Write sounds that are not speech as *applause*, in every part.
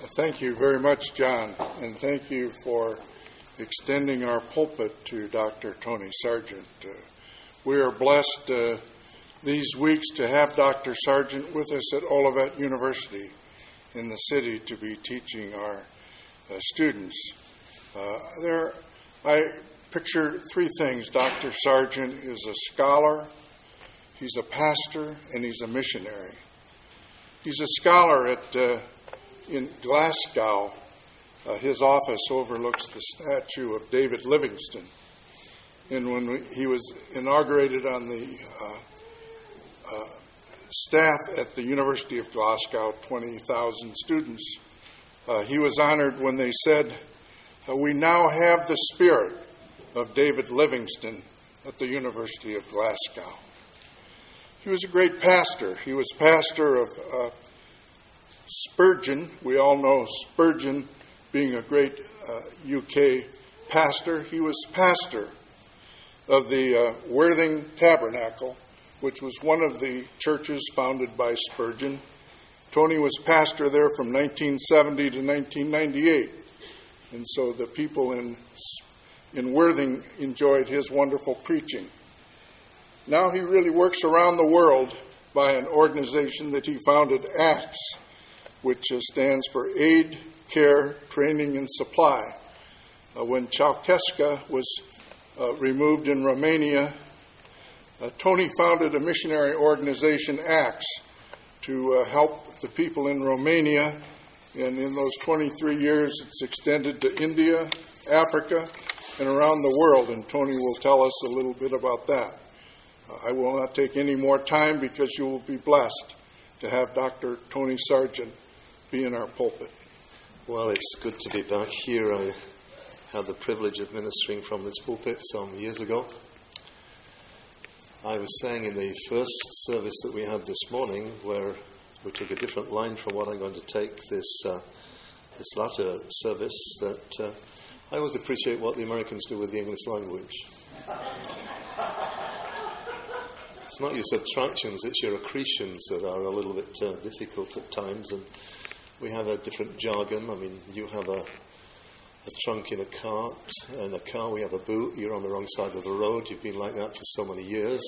Thank you very much, John, and thank you for extending our pulpit to Dr. Tony Sargent. Uh, we are blessed uh, these weeks to have Dr. Sargent with us at Olivet University in the city to be teaching our uh, students. Uh, there, I picture three things. Dr. Sargent is a scholar, he's a pastor, and he's a missionary. He's a scholar at uh, in Glasgow. Uh, his office overlooks the statue of David Livingstone. And when we, he was inaugurated on the uh, uh, staff at the University of Glasgow, 20,000 students, uh, he was honored when they said, uh, We now have the spirit of David Livingstone at the University of Glasgow. He was a great pastor. He was pastor of uh, Spurgeon. We all know Spurgeon being a great uh, UK pastor. He was pastor of the uh, Worthing Tabernacle, which was one of the churches founded by Spurgeon. Tony was pastor there from 1970 to 1998. And so the people in, in Worthing enjoyed his wonderful preaching. Now he really works around the world by an organization that he founded, ACTS, which uh, stands for Aid, Care, Training, and Supply. Uh, when Ceausescu was uh, removed in Romania, uh, Tony founded a missionary organization, ACTS, to uh, help the people in Romania. And in those 23 years, it's extended to India, Africa, and around the world. And Tony will tell us a little bit about that. I will not take any more time because you will be blessed to have Dr. Tony Sargent be in our pulpit. Well, it's good to be back here. I had the privilege of ministering from this pulpit some years ago. I was saying in the first service that we had this morning, where we took a different line from what I'm going to take this uh, this latter service, that uh, I always appreciate what the Americans do with the English language. It's not your subtractions, it's your accretions that are a little bit uh, difficult at times. And we have a different jargon. I mean, you have a, a trunk in a cart. In a car, we have a boot. You're on the wrong side of the road. You've been like that for so many years.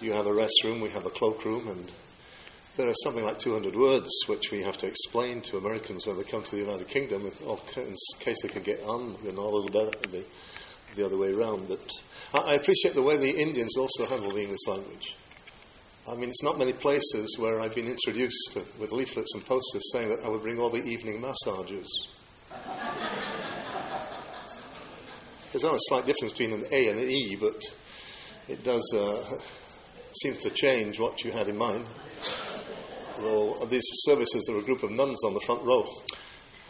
you have a restroom. We have a cloakroom. And there are something like 200 words which we have to explain to Americans when they come to the United Kingdom oh, in case they can get on, you know, a little better the, the other way around. But I appreciate the way the Indians also handle the English language. I mean, it's not many places where I've been introduced to, with leaflets and posters saying that I would bring all the evening massages. There's not a slight difference between an A and an E, but it does uh, seem to change what you had in mind. Although these services, there are a group of nuns on the front row,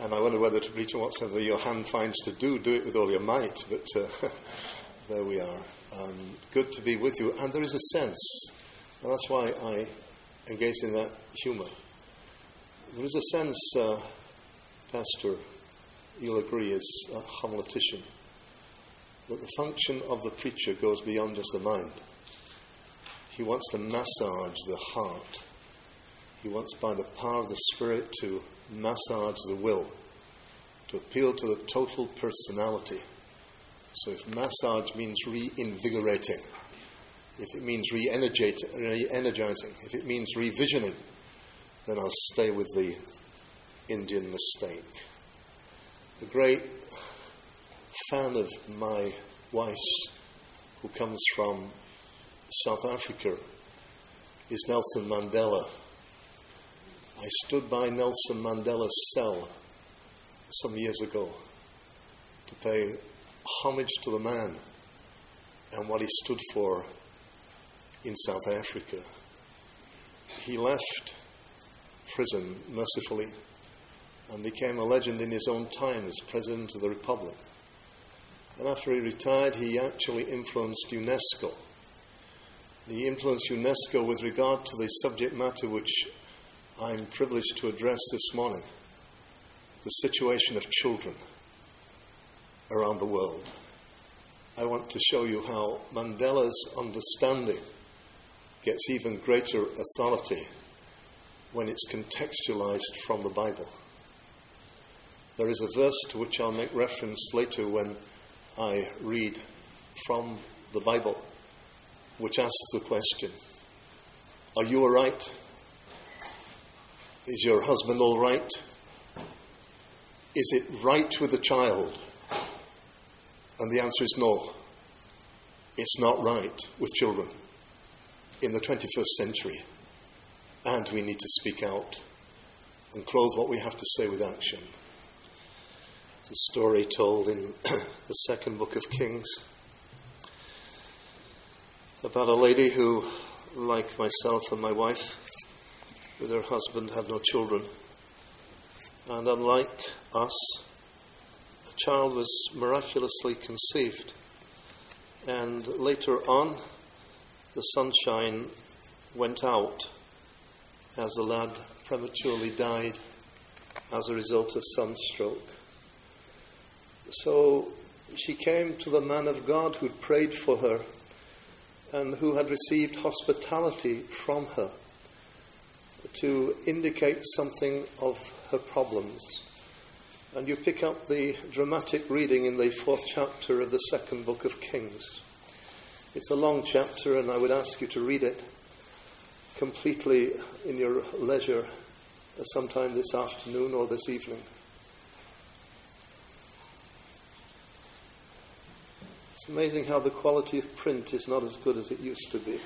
and I wonder whether to preach whatsoever your hand finds to do, do it with all your might. But uh, *laughs* there we are. Um, good to be with you. And there is a sense, and that's why I engage in that humour. There is a sense, uh, Pastor, you'll agree, as a homiletician, that the function of the preacher goes beyond just the mind. He wants to massage the heart. He wants, by the power of the Spirit, to massage the will, to appeal to the total personality so if massage means reinvigorating, if it means re-energizing, if it means revisioning, then I'll stay with the Indian mistake. A great fan of my wife's, who comes from South Africa, is Nelson Mandela. I stood by Nelson Mandela's cell some years ago to pay homage to the man and what he stood for in South Africa. He left prison mercifully and became a legend in his own time as President of the Republic. And after he retired, he actually influenced UNESCO. He influenced UNESCO with regard to the subject matter which I'm privileged to address this morning the situation of children around the world. I want to show you how Mandela's understanding gets even greater authority when it's contextualized from the Bible. There is a verse to which I'll make reference later when I read from the Bible, which asks the question Are you all right? Is your husband all right? Is it right with the child? And the answer is no. It's not right with children in the 21st century. And we need to speak out and clothe what we have to say with action. A story told in *clears throat* the second book of Kings about a lady who, like myself and my wife, with her husband, had no children. And unlike us, the child was miraculously conceived. And later on, the sunshine went out as the lad prematurely died as a result of sunstroke. So she came to the man of God who'd prayed for her and who had received hospitality from her to indicate something of her problems. And you pick up the dramatic reading in the fourth chapter of the second book of Kings. It's a long chapter, and I would ask you to read it completely in your leisure uh, sometime this afternoon or this evening. It's amazing how the quality of print is not as good as it used to be.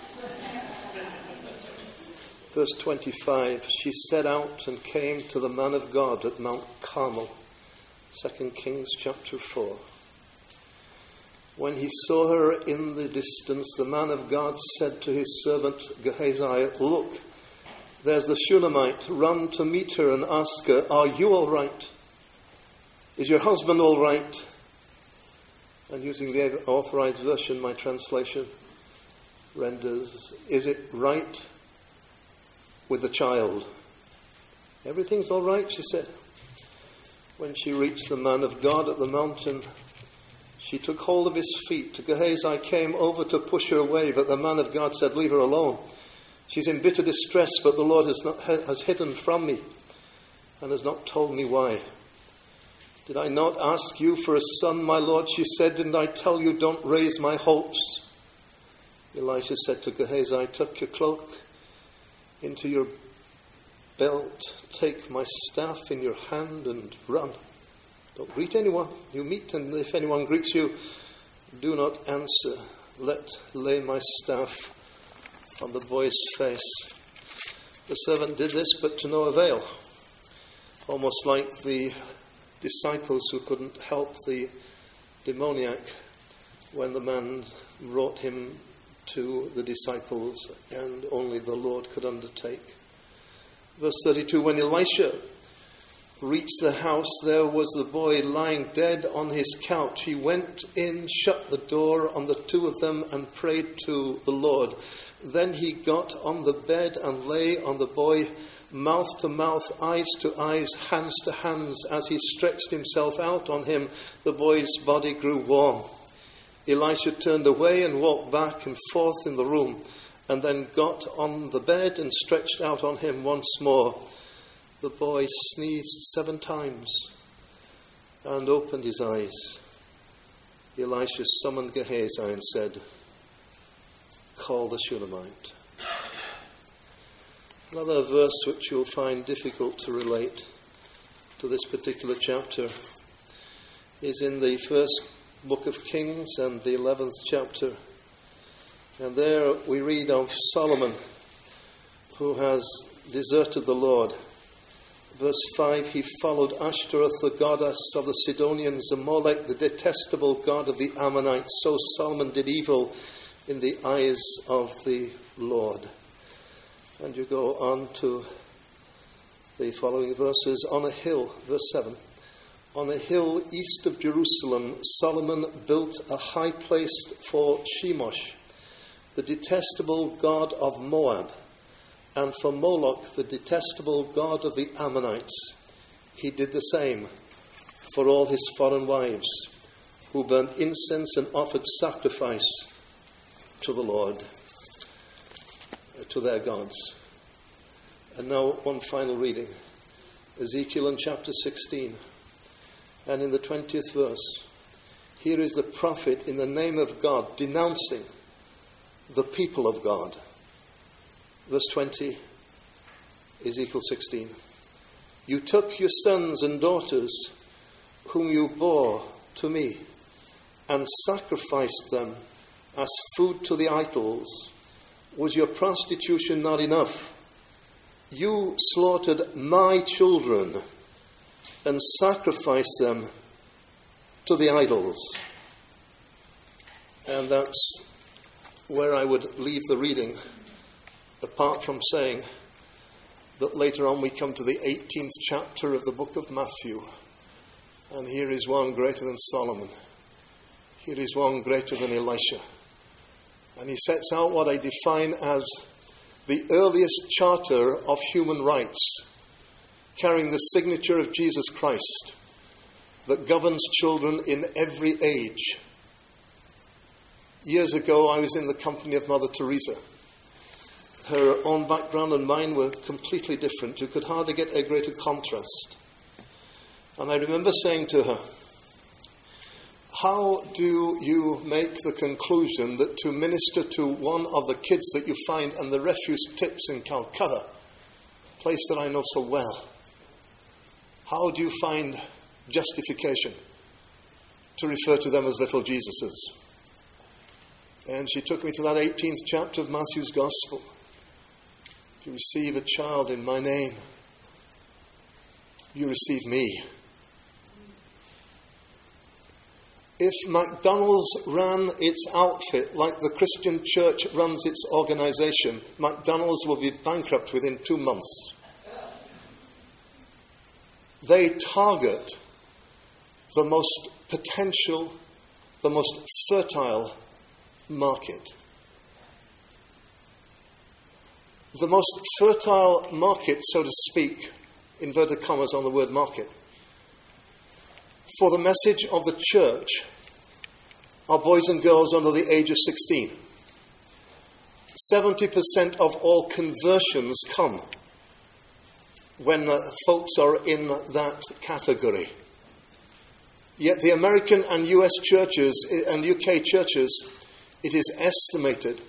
Verse 25 She set out and came to the man of God at Mount Carmel. 2 Kings chapter 4. When he saw her in the distance, the man of God said to his servant Gehazi, Look, there's the Shunammite. Run to meet her and ask her, Are you all right? Is your husband all right? And using the authorized version, my translation renders, Is it right with the child? Everything's all right, she said. When she reached the man of God at the mountain, she took hold of his feet. Gehazi came over to push her away, but the man of God said, Leave her alone. She's in bitter distress, but the Lord has, not, has hidden from me and has not told me why. Did I not ask you for a son, my Lord? She said, Didn't I tell you, don't raise my hopes? Elisha said to Gehazi, Tuck your cloak into your belt, take my staff in your hand, and run. Don't greet anyone you meet, and if anyone greets you, do not answer. Let lay my staff on the boy's face. The servant did this, but to no avail. Almost like the disciples who couldn't help the demoniac when the man brought him to the disciples and only the Lord could undertake. Verse 32 When Elisha reached the house, there was the boy lying dead on his couch. He went in, shut the door on the two of them, and prayed to the Lord. Then he got on the bed and lay on the boy, mouth to mouth, eyes to eyes, hands to hands. As he stretched himself out on him, the boy's body grew warm. Elisha turned away and walked back and forth in the room, and then got on the bed and stretched out on him once more the boy sneezed seven times and opened his eyes. Elisha summoned Gehazi and said, Call the Shunammite. Another verse which you'll find difficult to relate to this particular chapter is in the first book of Kings and the 11th chapter. And there we read of Solomon who has deserted the Lord Verse 5 He followed Ashtoreth, the goddess of the Sidonians, and Molech, the detestable god of the Ammonites. So Solomon did evil in the eyes of the Lord. And you go on to the following verses. On a hill, verse 7. On a hill east of Jerusalem, Solomon built a high place for Chemosh, the detestable god of Moab and for Moloch, the detestable god of the Ammonites, he did the same for all his foreign wives who burned incense and offered sacrifice to the Lord, uh, to their gods. And now, one final reading Ezekiel in chapter 16. And in the 20th verse, here is the prophet in the name of God denouncing the people of God. Verse 20, Ezekiel 16. You took your sons and daughters, whom you bore to me, and sacrificed them as food to the idols. Was your prostitution not enough? You slaughtered my children and sacrificed them to the idols. And that's where I would leave the reading, apart from saying that later on we come to the 18th chapter of the book of Matthew. And here is one greater than Solomon. Here is one greater than Elisha. And he sets out what I define as the earliest charter of human rights, carrying the signature of Jesus Christ that governs children in every age. Years ago, I was in the company of Mother Teresa. Her own background and mine were completely different. You could hardly get a greater contrast. And I remember saying to her, How do you make the conclusion that to minister to one of the kids that you find and the refuse tips in Calcutta, a place that I know so well, how do you find justification to refer to them as little Jesuses? And she took me to that 18th chapter of Matthew's Gospel. You receive a child in my name, you receive me. If McDonald's ran its outfit like the Christian church runs its organization, McDonald's will be bankrupt within two months. They target the most potential, the most fertile market. The most fertile market, so to speak, inverted commas on the word market, for the message of the church are boys and girls under the age of 16. 70% of all conversions come when uh, folks are in that category. Yet the American and US churches and UK churches, it is estimated,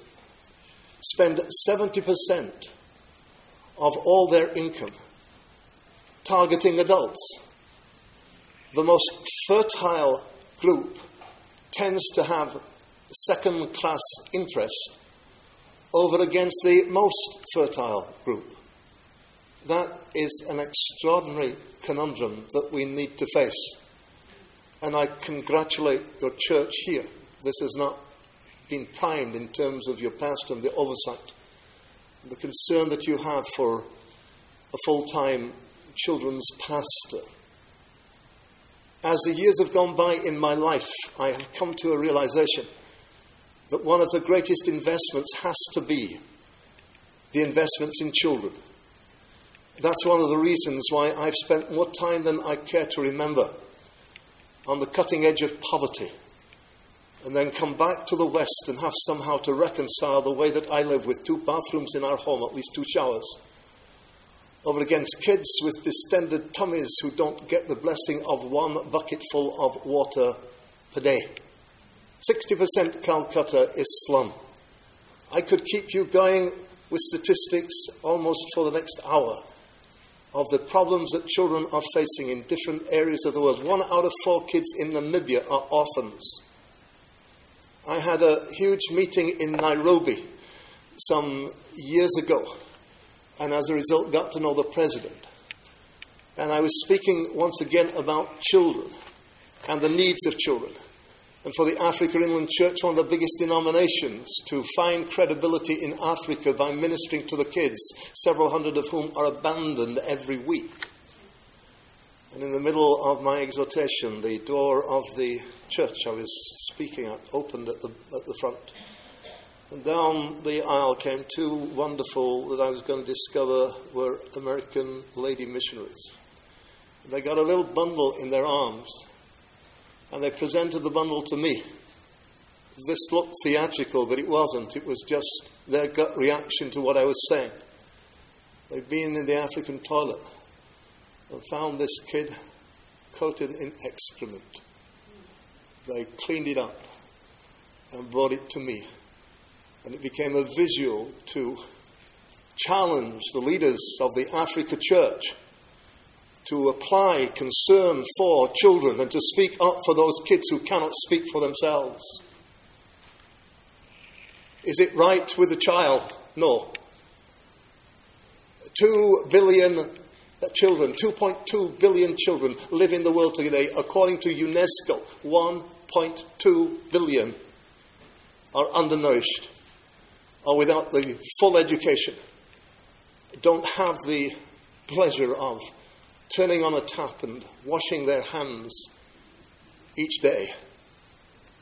spend 70% of all their income targeting adults. The most fertile group tends to have second class interest over against the most fertile group. That is an extraordinary conundrum that we need to face. And I congratulate your church here. This has not been primed in terms of your pastor and the oversight, the concern that you have for a full time children's pastor. As the years have gone by in my life, I have come to a realization that one of the greatest investments has to be the investments in children. That's one of the reasons why I've spent more time than I care to remember on the cutting edge of poverty and then come back to the West and have somehow to reconcile the way that I live with two bathrooms in our home, at least two showers, over against kids with distended tummies who don't get the blessing of one bucketful of water per day. 60% Calcutta is slum. I could keep you going with statistics almost for the next hour of the problems that children are facing in different areas of the world. One out of four kids in Namibia are orphans. I had a huge meeting in Nairobi some years ago, and as a result, got to know the president. And I was speaking once again about children and the needs of children and for the Africa Inland Church, one of the biggest denominations, to find credibility in Africa by ministering to the kids, several hundred of whom are abandoned every week. And in the middle of my exhortation, the door of the church I was speaking at opened at the, at the front. And down the aisle came two wonderful that I was going to discover were American lady missionaries. They got a little bundle in their arms and they presented the bundle to me. This looked theatrical, but it wasn't. It was just their gut reaction to what I was saying. They'd been in the African toilet and found this kid coated in excrement. They cleaned it up and brought it to me. And it became a visual to challenge the leaders of the Africa Church to apply concern for children and to speak up for those kids who cannot speak for themselves. Is it right with the child? No. Two billion Uh, children, 2.2 billion children live in the world today. According to UNESCO, 1.2 billion are undernourished, are without the full education, don't have the pleasure of turning on a tap and washing their hands each day.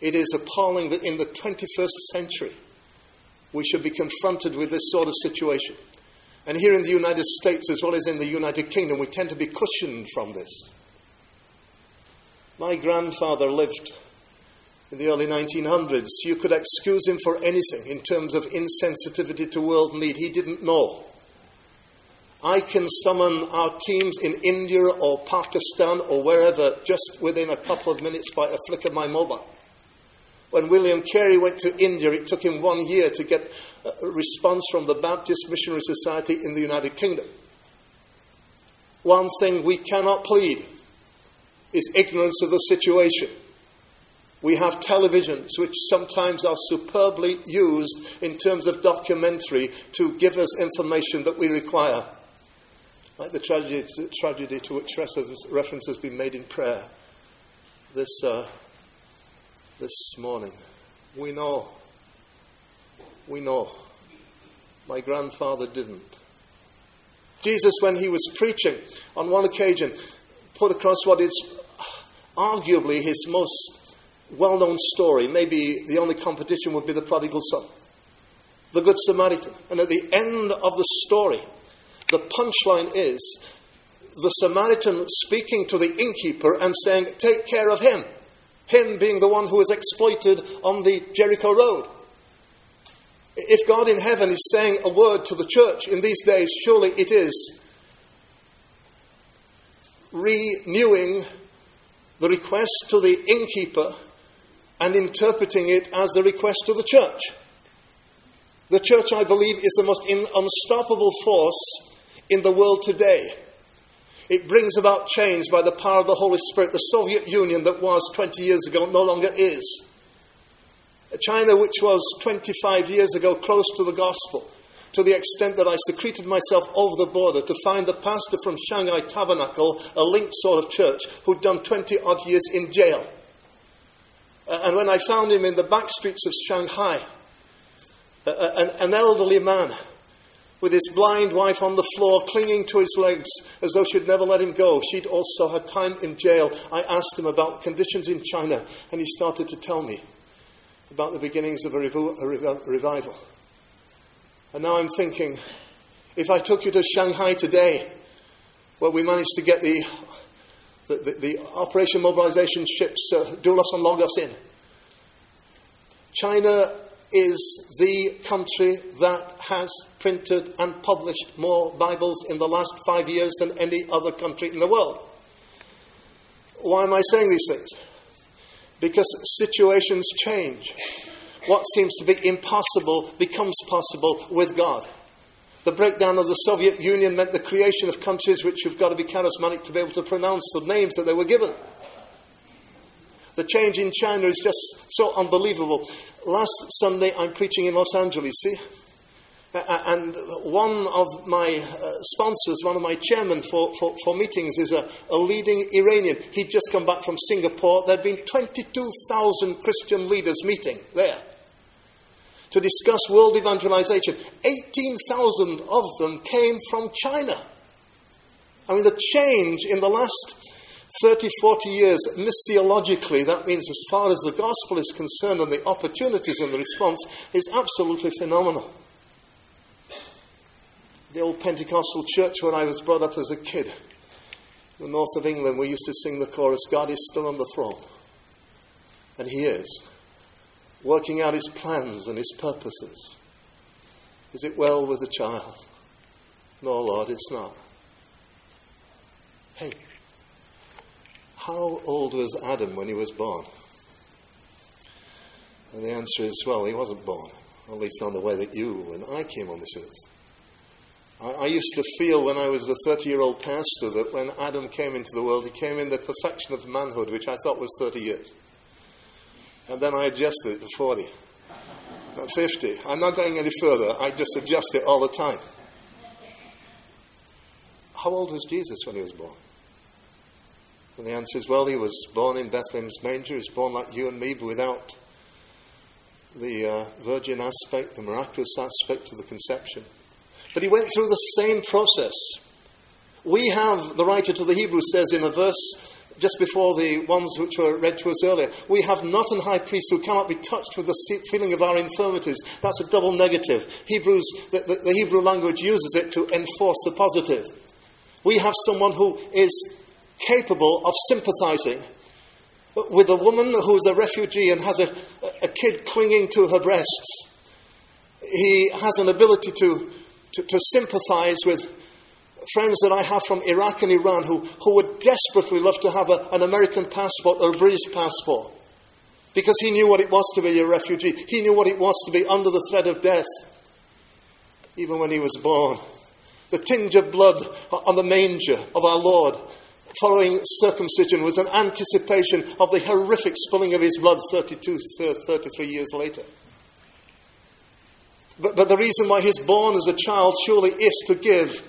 It is appalling that in the 21st century we should be confronted with this sort of situation. And here in the United States, as well as in the United Kingdom, we tend to be cushioned from this. My grandfather lived in the early 1900s. You could excuse him for anything in terms of insensitivity to world need. He didn't know. I can summon our teams in India or Pakistan or wherever just within a couple of minutes by a flick of my mobile. When William Carey went to India, it took him one year to get a response from the Baptist Missionary Society in the United Kingdom. One thing we cannot plead is ignorance of the situation. We have televisions which sometimes are superbly used in terms of documentary to give us information that we require. Like the tragedy, tragedy to which reference has been made in prayer this, uh, this morning. We know. We know. My grandfather didn't. Jesus, when he was preaching, on one occasion, put across what is arguably his most well known story. Maybe the only competition would be the prodigal son, the Good Samaritan. And at the end of the story, the punchline is the Samaritan speaking to the innkeeper and saying, Take care of him. Him being the one who was exploited on the Jericho road. If God in heaven is saying a word to the church in these days, surely it is renewing the request to the innkeeper and interpreting it as the request to the church. The church, I believe, is the most unstoppable force in the world today. It brings about change by the power of the Holy Spirit. The Soviet Union that was 20 years ago no longer is. China, which was 25 years ago close to the gospel, to the extent that I secreted myself over the border to find the pastor from Shanghai Tabernacle, a linked sort of church, who'd done 20 odd years in jail. And when I found him in the back streets of Shanghai, an, an elderly man with his blind wife on the floor, clinging to his legs as though she'd never let him go. She'd also had time in jail. I asked him about the conditions in China, and he started to tell me about the beginnings of a, revo- a revival. And now I'm thinking, if I took you to Shanghai today, where we managed to get the, the, the, the Operation Mobilization ships, uh, Doulos and Logos in, China is the country that has printed and published more Bibles in the last five years than any other country in the world. Why am I saying these things? Because situations change. What seems to be impossible becomes possible with God. The breakdown of the Soviet Union meant the creation of countries which you've got to be charismatic to be able to pronounce the names that they were given. The change in China is just so unbelievable. Last Sunday, I'm preaching in Los Angeles, see? And one of my uh, sponsors, one of my chairmen for, for, for meetings, is a, a, leading Iranian. He'd just come back from Singapore. There'd been 22,000 Christian leaders meeting there to discuss world evangelization. 18,000 of them came from China. I mean, the change in the last 30, 40 years, missiologically, that means as far as the gospel is concerned and the opportunities and the response, is absolutely phenomenal. The old Pentecostal church where I was brought up as a kid, in the north of England, we used to sing the chorus God is still on the throne. And He is, working out His plans and His purposes. Is it well with the child? No, Lord, it's not. Hey, how old was Adam when he was born? And the answer is, well, he wasn't born, at least not the way that you and I came on this earth. I, I used to feel when I was a 30 year old pastor that when Adam came into the world, he came in the perfection of manhood, which I thought was 30 years. And then I adjusted it to 40, not 50. I'm not going any further, I just adjust it all the time. How old was Jesus when he was born? And the answer is, well, he was born in Bethlehem's manger. He was born like you and me, but without the uh, virgin aspect, the miraculous aspect of the conception. But he went through the same process. We have, the writer to the Hebrews says in a verse just before the ones which were read to us earlier, we have not an high priest who cannot be touched with the feeling of our infirmities. That's a double negative. Hebrews, the, the, the Hebrew language uses it to enforce the positive. We have someone who is capable of sympathizing with a woman who is a refugee and has a, a kid clinging to her breasts. He has an ability to, to, to sympathize with friends that I have from Iraq and Iran who, who would desperately love to have a, an American passport or a British passport because he knew what it was to be a refugee. He knew what it was to be under the threat of death, even when he was born. The tinge of blood on the manger of our Lord following circumcision was an anticipation of the horrific spilling of his blood 32, 33 years later. But, but the reason why he's born as a child surely is to give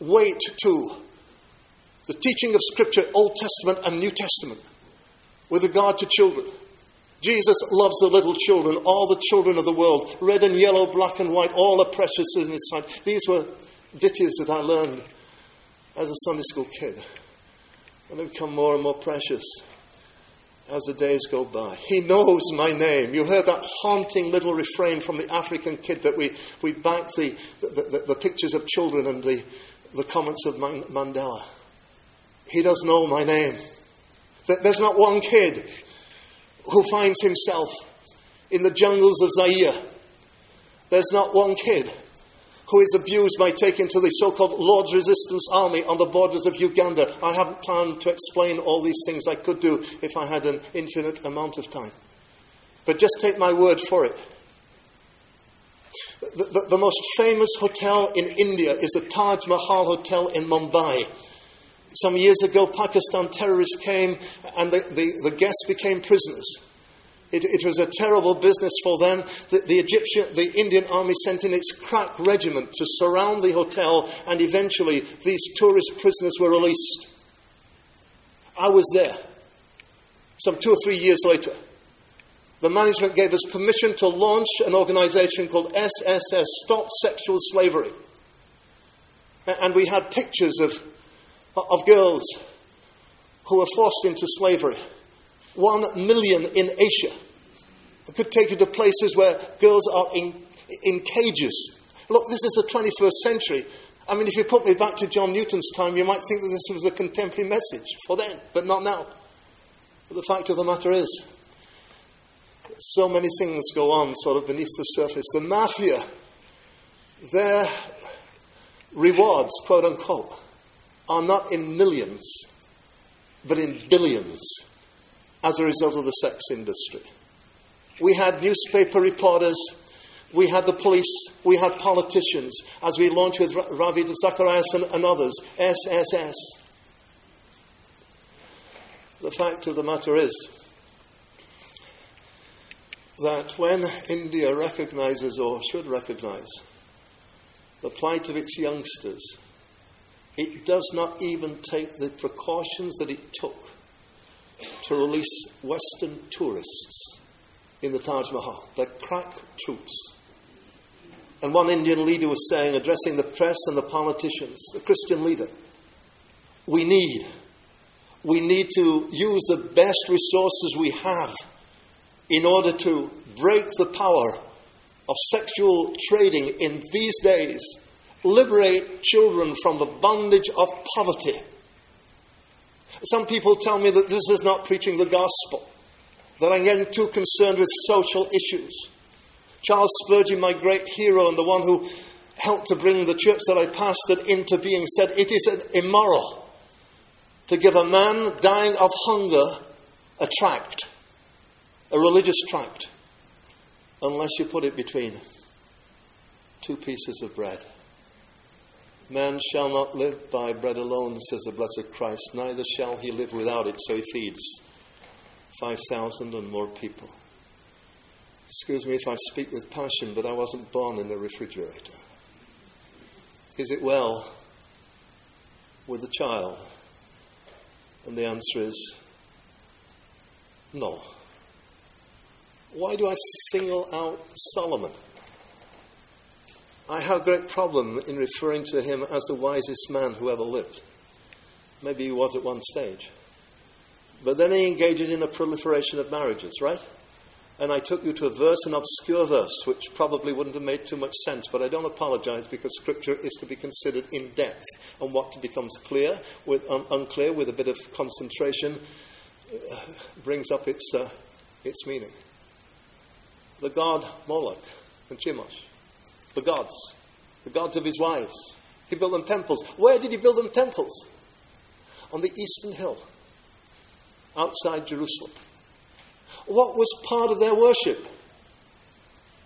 weight to the teaching of Scripture, Old Testament and New Testament, with regard to children. Jesus loves the little children, all the children of the world, red and yellow, black and white, all are precious in his sight. These were ditties that I learned as a Sunday school kid. And they become more and more precious as the days go by. He knows my name. You heard that haunting little refrain from the African kid that we, we back the, the, the, the pictures of children and the, the comments of Mandela. He does know my name. There's not one kid who finds himself in the jungles of Zaire. There's not one kid who is abused by taking to the so called Lord's Resistance Army on the borders of Uganda. I haven't time to explain all these things I could do if I had an infinite amount of time. But just take my word for it. The, the, the most famous hotel in India is the Taj Mahal Hotel in Mumbai. Some years ago, Pakistan terrorists came and the, the, the guests became prisoners. It, it, was a terrible business for them. The, the, Egyptian, the Indian army sent in its crack regiment to surround the hotel, and eventually these tourist prisoners were released. I was there some two or three years later. The management gave us permission to launch an organization called SSS, Stop Sexual Slavery. And we had pictures of, of girls who were forced into slavery. One million in Asia. I could take you to places where girls are in, in cages. Look, this is the 21st century. I mean, if you put me back to John Newton's time, you might think that this was a contemporary message for then, but not now. But the fact of the matter is, so many things go on sort of beneath the surface. The mafia, their rewards, quote unquote, are not in millions, but in billions as a result of the sex industry. We had newspaper reporters, we had the police, we had politicians, as we launched with Ravi Zacharias and, others, SSS. The fact of the matter is that when India recognizes or should recognize the plight of its youngsters, it does not even take the precautions that it took to release Western tourists in the Taj Mahal. They're crack troops. And one Indian leader was saying, addressing the press and the politicians, the Christian leader, we need, we need to use the best resources we have in order to break the power of sexual trading in these days, liberate children from the bondage of poverty. Some people tell me that this is not preaching the gospel that I'm getting too concerned with social issues. Charles Spurgeon, my great hero and the one who helped to bring the church that I pastored into being said it is immoral to give a man dying of hunger a tract, a religious tract, unless you put it between two pieces of bread. Man shall not live by bread alone, says the blessed Christ, neither shall he live without it. So he feeds 5,000 and more people. Excuse me if I speak with passion, but I wasn't born in a refrigerator. Is it well with the child? And the answer is no. Why do I single out Solomon? I have a great problem in referring to him as the wisest man who ever lived. Maybe he was at one stage. But then he engages in a proliferation of marriages, right? And I took you to a verse, an obscure verse, which probably wouldn't have made too much sense, but I don't apologize because Scripture is to be considered in depth. And what becomes clear, with, un- unclear, with a bit of concentration, uh, brings up its, uh, its meaning. The god Moloch and Chemosh, the gods, the gods of his wives. He built them temples. Where did he build them temples? On the eastern hill, outside Jerusalem. What was part of their worship?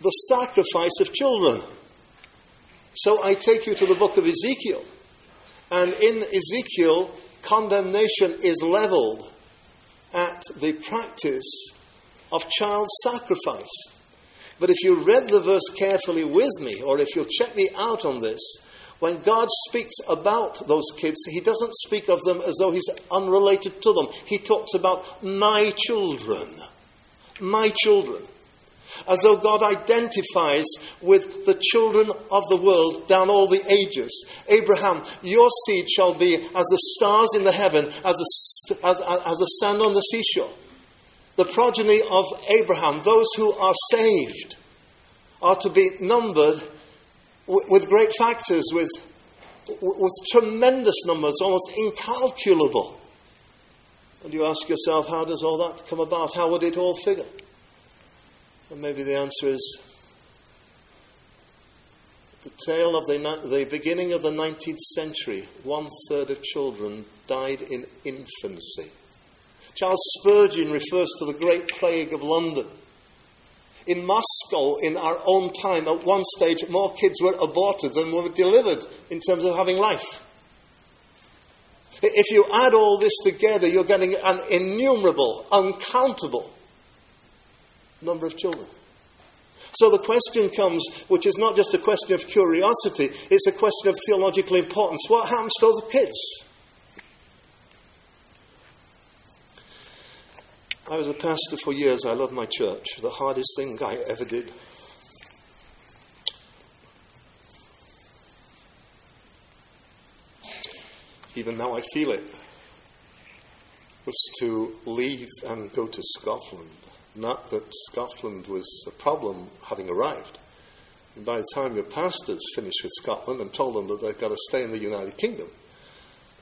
The sacrifice of children. So I take you to the book of Ezekiel. And in Ezekiel, condemnation is leveled at the practice of child sacrifice. But if you read the verse carefully with me, or if you'll check me out on this, when God speaks about those kids, He doesn't speak of them as though He's unrelated to them. He talks about my children my children. As though God identifies with the children of the world down all the ages. Abraham, your seed shall be as the stars in the heaven, as as, as the sand on the seashore. The progeny of Abraham, those who are saved, are to be numbered with great factors, with, with tremendous numbers, almost incalculable. And you ask yourself, how does all that come about? How would it all figure? And maybe the answer is the tale of the, the beginning of the 19th century. One third of children died in infancy. Charles Spurgeon refers to the Great Plague of London. In Moscow, in our own time, at one stage, more kids were aborted than were delivered in terms of having life. If you add all this together, you're getting an innumerable, uncountable number of children. So the question comes, which is not just a question of curiosity, it's a question of theological importance. What happens to the kids? I was a pastor for years. I loved my church. The hardest thing I ever did even now I feel it, was to leave and go to Scotland. Not that Scotland was a problem having arrived. And by the time your pastors finish with Scotland and told them that they've got to stay in the United Kingdom,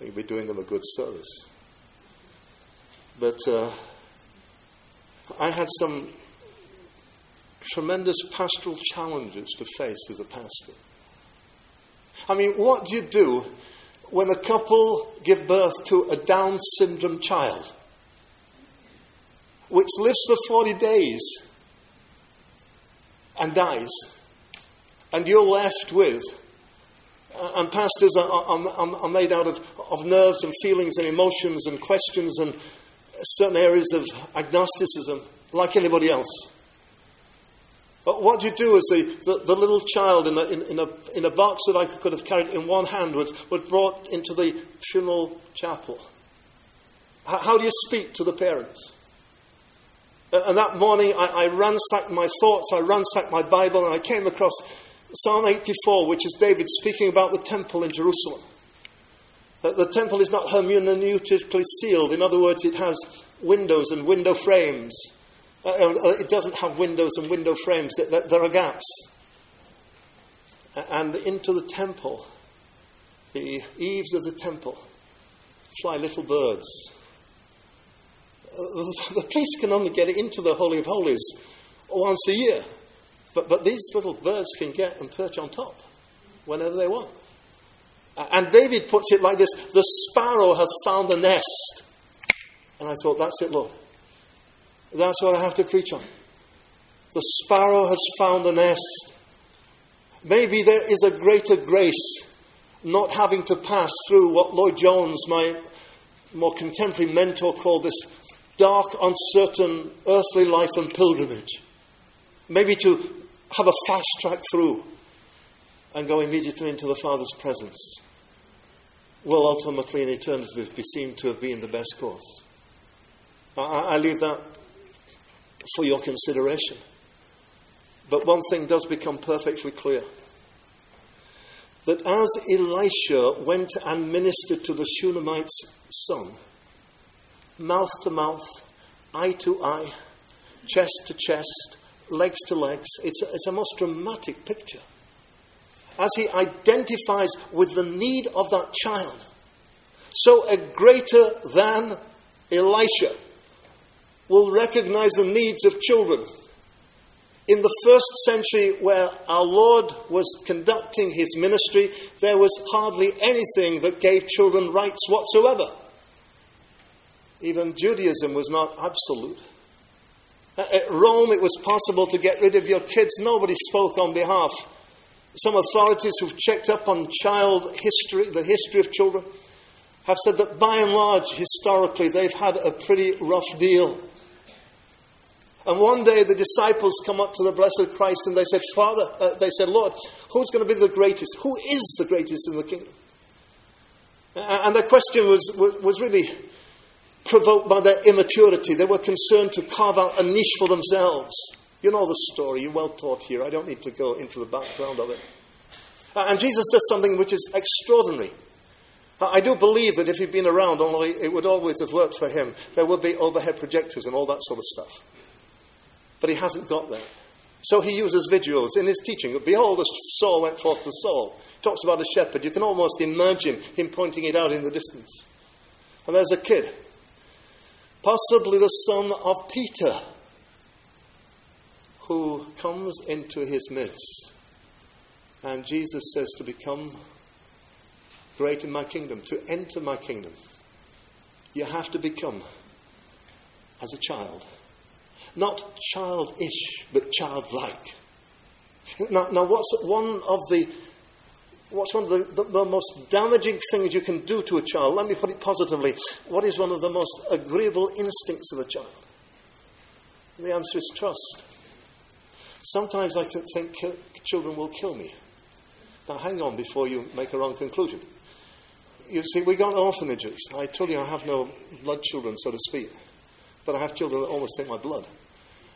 you'd be doing them a good service. But uh, I had some tremendous pastoral challenges to face as a pastor. I mean, what do you do when a couple give birth to a Down syndrome child, which lives for 40 days and dies, and you're left with, and pastors are, are, are made out of, of nerves and feelings and emotions and questions and certain areas of agnosticism, like anybody else. But what you do as the, the, the little child in a, in, in, a, in a box that I could have carried in one hand was, was brought into the funeral chapel? How, how do you speak to the parents? And that morning I, I ransacked my thoughts, I ransacked my Bible, and I came across Psalm 84, which is David speaking about the temple in Jerusalem. The temple is not hermeneutically sealed. In other words, it has windows and window frames. Uh, uh, it doesn't have windows and window frames, there are gaps. And into the temple, the eaves of the temple, fly little birds. Uh, the priest can only get into the Holy of Holies once a year, but, but these little birds can get and perch on top. whenever they want. And David puts it like this The sparrow hath found a nest. And I thought, that's it, Lord. That's what I have to preach on. The sparrow has found a nest. Maybe there is a greater grace not having to pass through what Lloyd Jones, my more contemporary mentor, called this dark, uncertain earthly life and pilgrimage. Maybe to have a fast track through and go immediately into the Father's presence will ultimately in eternity be seen to have been the best course. I, I leave that for your consideration. But one thing does become perfectly clear that as Elisha went and ministered to the Shunammite's son, mouth to mouth, eye to eye, chest to chest, legs to legs, it's it's a most dramatic picture. As he identifies with the need of that child, so a greater than Elisha will recognize the needs of children in the first century, where our Lord was conducting his ministry, there was hardly anything that gave children rights whatsoever. Even Judaism was not absolute. At Rome, it was possible to get rid of your kids. Nobody spoke on behalf. Some authorities who've checked up on child history, the history of children, have said that by and large, historically, they've had a pretty rough deal. And one day the disciples come up to the blessed Christ and they said, Father, uh, they said, Lord, who's going to be the greatest? Who is the greatest in the kingdom? And their question was, was really provoked by their immaturity. They were concerned to carve out a niche for themselves. You know the story, you're well taught here. I don't need to go into the background of it. Uh, and Jesus does something which is extraordinary. Uh, I do believe that if he'd been around, only it would always have worked for him. There would be overhead projectors and all that sort of stuff but he hasn't got that. So he uses visuals in his teaching. Behold, the soul went forth to Saul. Talks about a shepherd. You can almost imagine him pointing it out in the distance. And there's a kid, possibly the son of Peter, who comes into his midst. And Jesus says to become great in my kingdom, to enter my kingdom, you have to become as a child. Not childish, but childlike. Now, now what's one of the what's one of the, the, the, most damaging things you can do to a child? Let me put it positively. What is one of the most agreeable instincts of a child? The answer is trust. Sometimes I think children will kill me. Now, hang on before you make a wrong conclusion. You see, we got orphanages. I told you I have no blood children, so to speak, but I have children that almost take my blood.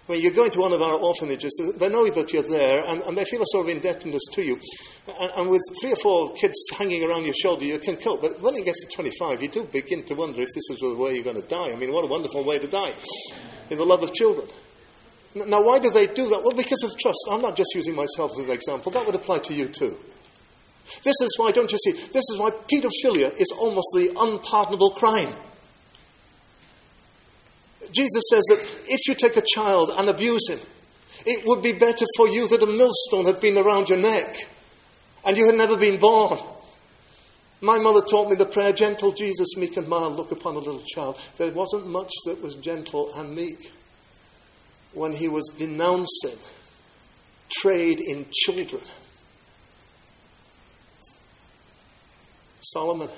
I mean, you go into one of our orphanages, they know that you're there, and, and they feel a sort of indebtedness to you. And, and, with three or four kids hanging around your shoulder, you can cope. But when it gets to 25, you do begin to wonder if this is the way you're going to die. I mean, what a wonderful way to die in the love of children. Now, why do they do that? Well, because of trust. I'm not just using myself as an example, that would apply to you too. This is why, don't you see, this is why pedophilia is almost the unpardonable crime. Jesus says that if you take a child and abuse him, it would be better for you that a millstone had been around your neck and you had never been born. My mother taught me the prayer, Gentle Jesus, meek and mild, look upon a little child. There wasn't much that was gentle and meek when he was denouncing trade in children. Solomon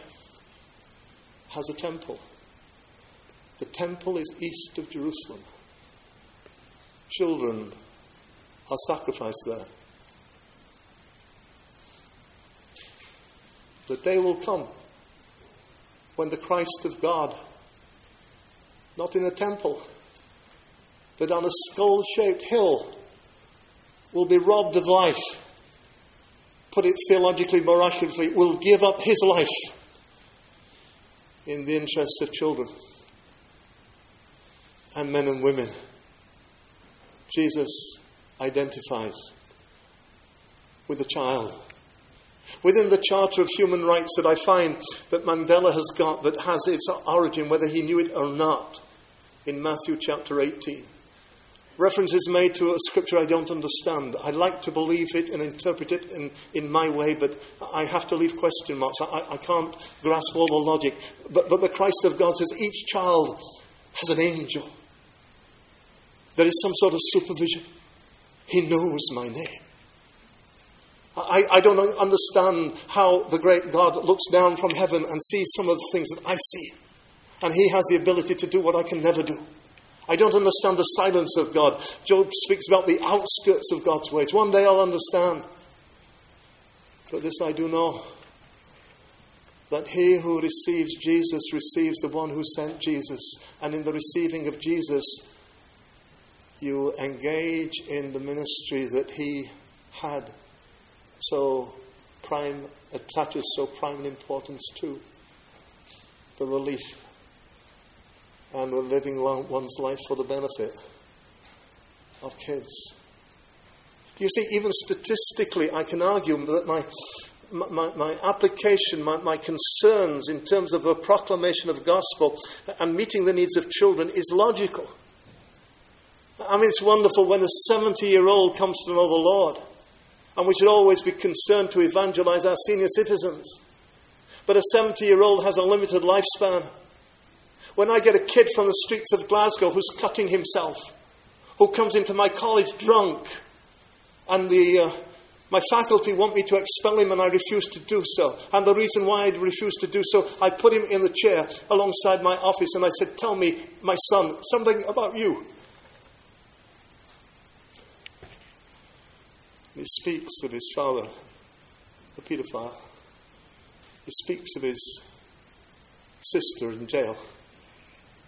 has a temple. The temple is east of Jerusalem. Children are sacrificed there. The day will come when the Christ of God, not in a temple, but on a skull shaped hill, will be robbed of life. Put it theologically, miraculously, will give up his life in the interests of children and men and women. Jesus identifies with the child. Within the Charter of Human Rights that I find that Mandela has got that has its origin, whether he knew it or not, in Matthew chapter 18. Reference is made to a scripture I don't understand. I like to believe it and interpret it in, in my way, but I have to leave question marks. I, I can't grasp all the logic. But, but the Christ of God says each child has an angel. There is some sort of supervision. He knows my name. I, I don't understand how the great God looks down from heaven and sees some of the things that I see. And he has the ability to do what I can never do. I don't understand the silence of God. Job speaks about the outskirts of God's ways. One day I'll understand. But this I do know that he who receives Jesus receives the one who sent Jesus. And in the receiving of Jesus, you engage in the ministry that he had so prime, attaches so prime an importance to the relief and the living one's life for the benefit of kids. You see, even statistically, I can argue that my, my, my application, my, my concerns in terms of a proclamation of gospel and meeting the needs of children is logical. I mean, it's wonderful when a 70 year old comes to know the Lord, and we should always be concerned to evangelize our senior citizens. But a 70 year old has a limited lifespan. When I get a kid from the streets of Glasgow who's cutting himself, who comes into my college drunk, and the, uh, my faculty want me to expel him and I refuse to do so. And the reason why I refuse to do so, I put him in the chair alongside my office and I said, Tell me, my son, something about you. He speaks of his father, the paedophile. He speaks of his sister in jail.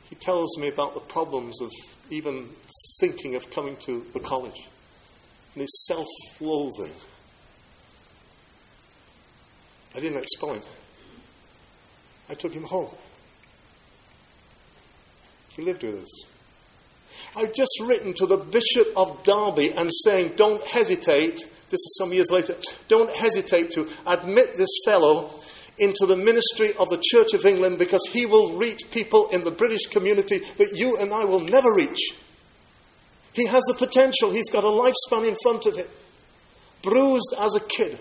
He tells me about the problems of even thinking of coming to the college and his self loathing. I didn't expel him. I took him home. He lived with us. I've just written to the Bishop of Derby and saying, don't hesitate, this is some years later, don't hesitate to admit this fellow into the ministry of the Church of England because he will reach people in the British community that you and I will never reach. He has the potential, he's got a lifespan in front of him. Bruised as a kid,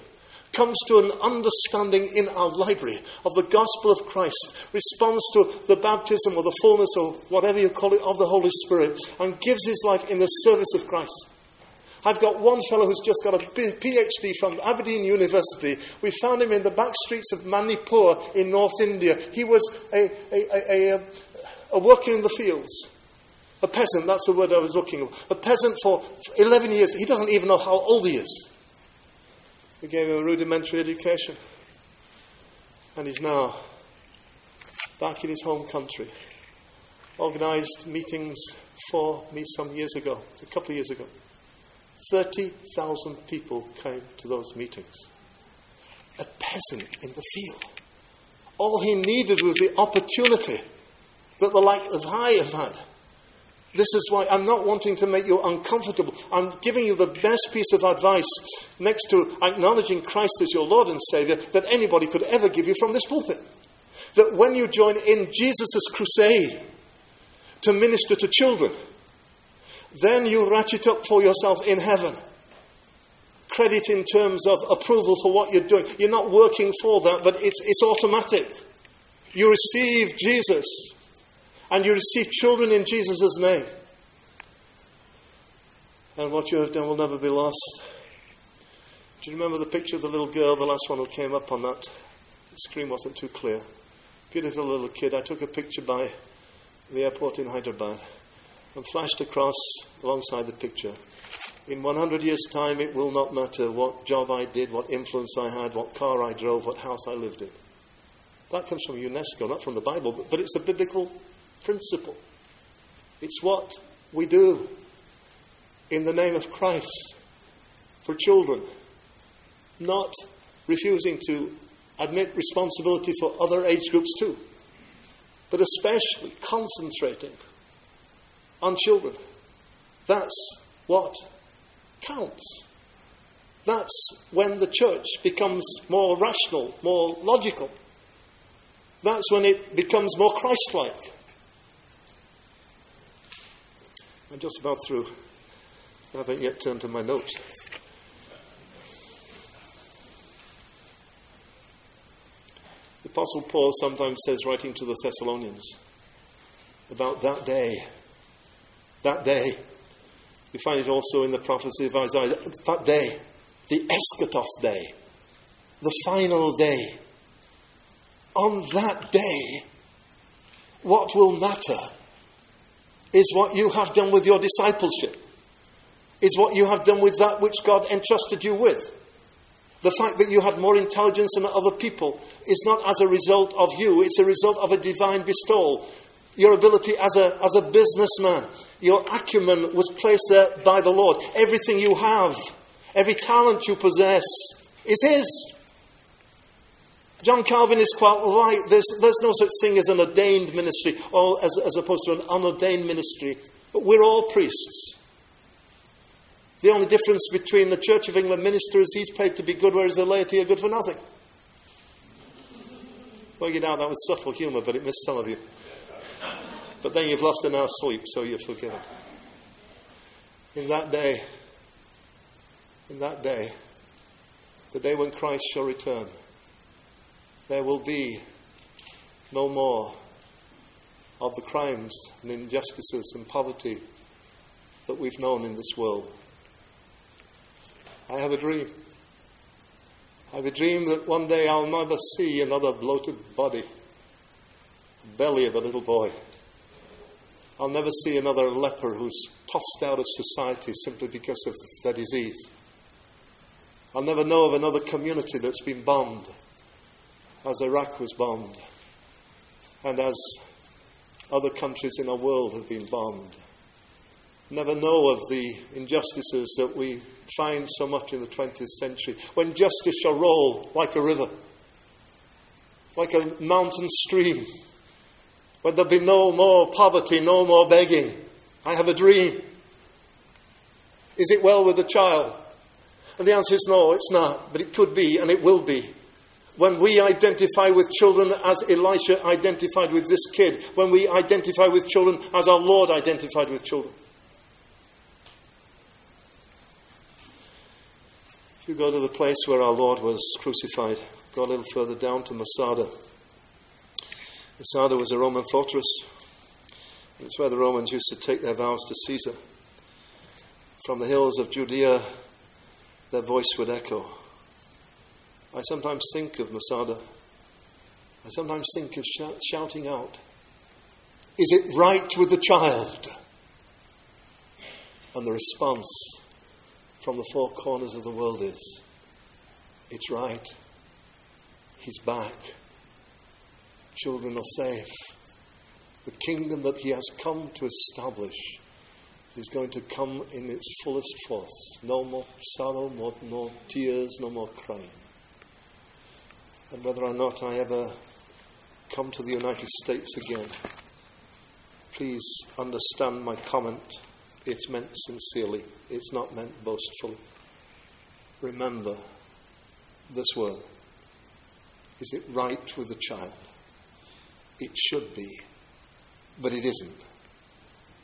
comes to an understanding in our library of the gospel of Christ, responds to the baptism or the fullness or whatever you call it of the Holy Spirit, and gives his life in the service of Christ. I've got one fellow who's just got a PhD from Aberdeen University. We found him in the back streets of Manipur in North India. He was a, a, a, a, worker in the fields. A peasant, that's the word I was looking for. A peasant for 11 years. He doesn't even know how old he is. We gave him a rudimentary education. And he's now back in his home country. Organised meetings for me some years ago, a couple of years ago. 30,000 people came to those meetings. A peasant in the field. All he needed was the opportunity that the like of I have had. This is why I'm not wanting to make you uncomfortable. I'm giving you the best piece of advice next to acknowledging Christ as your Lord and Savior that anybody could ever give you from this pulpit. That when you join in Jesus' crusade to minister to children, then you ratchet up for yourself in heaven. Credit in terms of approval for what you're doing. You're not working for that, but it's, it's automatic. You receive Jesus, and you receive children in Jesus' name. And what you have done will never be lost. Do you remember the picture of the little girl, the last one who came up on that? The screen wasn't too clear. Beautiful little kid. I took a picture by the airport in Hyderabad and flashed across alongside the picture. In 100 years' time, it will not matter what job I did, what influence I had, what car I drove, what house I lived in. That comes from UNESCO, not from the Bible, but, but it's a biblical principle. It's what we do in the name of Christ for children, not refusing to admit responsibility for other age groups too, but especially concentrating on children. That's what counts. That's when the church becomes more rational, more logical. That's when it becomes more Christ like. I'm just about through. I haven't yet turned to my notes. The Apostle Paul sometimes says, writing to the Thessalonians, about that day, that day. We find it also in the prophecy of Isaiah, that day, the eschatos day, the final day. On that day, what will matter is what you have done with your discipleship, is what you have done with that which God entrusted you with. The fact that you had more intelligence than other people is not as a result of you, it's a result of a divine bestowal. Your ability as a, as a businessman, your acumen was placed there by the Lord. Everything you have, every talent you possess is His. John Calvin is quite right. There's, there's no such thing as an ordained ministry or as, as opposed to an unordained ministry. But we're all priests. The only difference between the Church of England minister is he's paid to be good, whereas the laity are good for nothing. Well, you know, that was subtle humour, but it missed some of you. But then you've lost an hour's sleep, so you're forgiven. In that day, in that day, the day when Christ shall return, there will be no more of the crimes and injustices and poverty that we've known in this world. I have a dream. I have a dream that one day I'll never see another bloated body, belly of a little boy. I'll never see another leper who's tossed out of society simply because of their disease. I'll never know of another community that's been bombed as Iraq was bombed and as other countries in our world have been bombed. Never know of the injustices that we find so much in the 20th century when justice shall roll like a river, like a mountain stream when there'll be no more poverty, no more begging. I have a dream. Is it well with the child? And the answer is no, it's not, but it could be and it will be. When we identify with children as Elisha identified with this kid, when we identify with children as our Lord identified with children. If you go to the place where our Lord was crucified, go a little further down to Masada. Masada was a Roman fortress. It's where the Romans used to take their vows to Caesar. From the hills of Judea, their voice would echo. I sometimes think of Masada. I sometimes think of sh- shouting out, Is it right with the child? And the response from the four corners of the world is, It's right. He's back children are safe. The kingdom that he has come to establish is going to come in its fullest force. No more sorrow, no more, tears, no more crying. And whether or not I ever come to the United States again, please understand my comment. It's meant sincerely, it's not meant boastfully. Remember this word. Is it right with the child? It should be, but it isn't.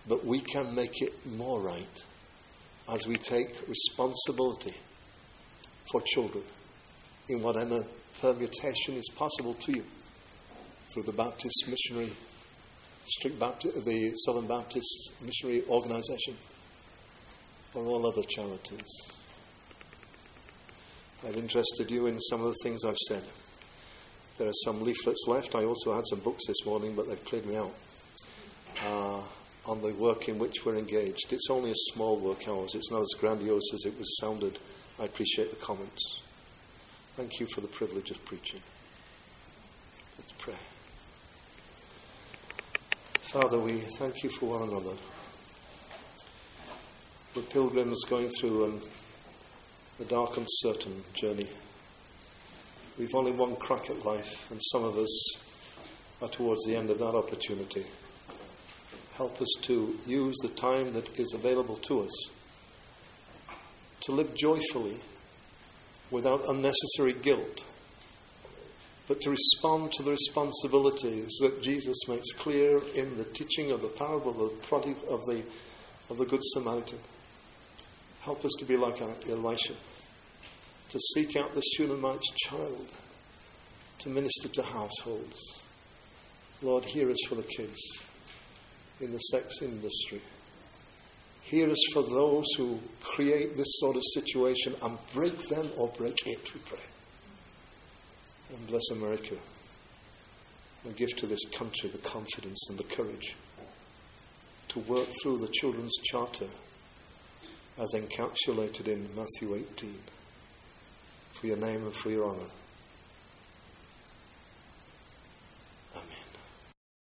But we can make it more right as we take responsibility for children in whatever permutation is possible to you through the Baptist Missionary, Strict Baptist, the Southern Baptist Missionary Organization, or all other charities. I've interested you in some of the things I've said. There are some leaflets left. I also had some books this morning, but they've cleared me out. Uh, on the work in which we're engaged. It's only a small work. It's not as grandiose as it was sounded. I appreciate the comments. Thank you for the privilege of preaching. Let's pray. Father, we thank you for one another. We're pilgrims going through a dark, uncertain journey. We've only one crack at life, and some of us are towards the end of that opportunity. Help us to use the time that is available to us to live joyfully without unnecessary guilt, but to respond to the responsibilities that Jesus makes clear in the teaching of the parable of the, of the, of the Good Samaritan. Help us to be like Elisha, to seek out the Shunammite's child, to minister to households. Lord, hear us for the kids in the sex industry. Hear us for those who create this sort of situation and break them or break it, we pray. And bless America. And give to this country the confidence and the courage to work through the Children's Charter as encapsulated in Matthew 18. For your name and for your honour.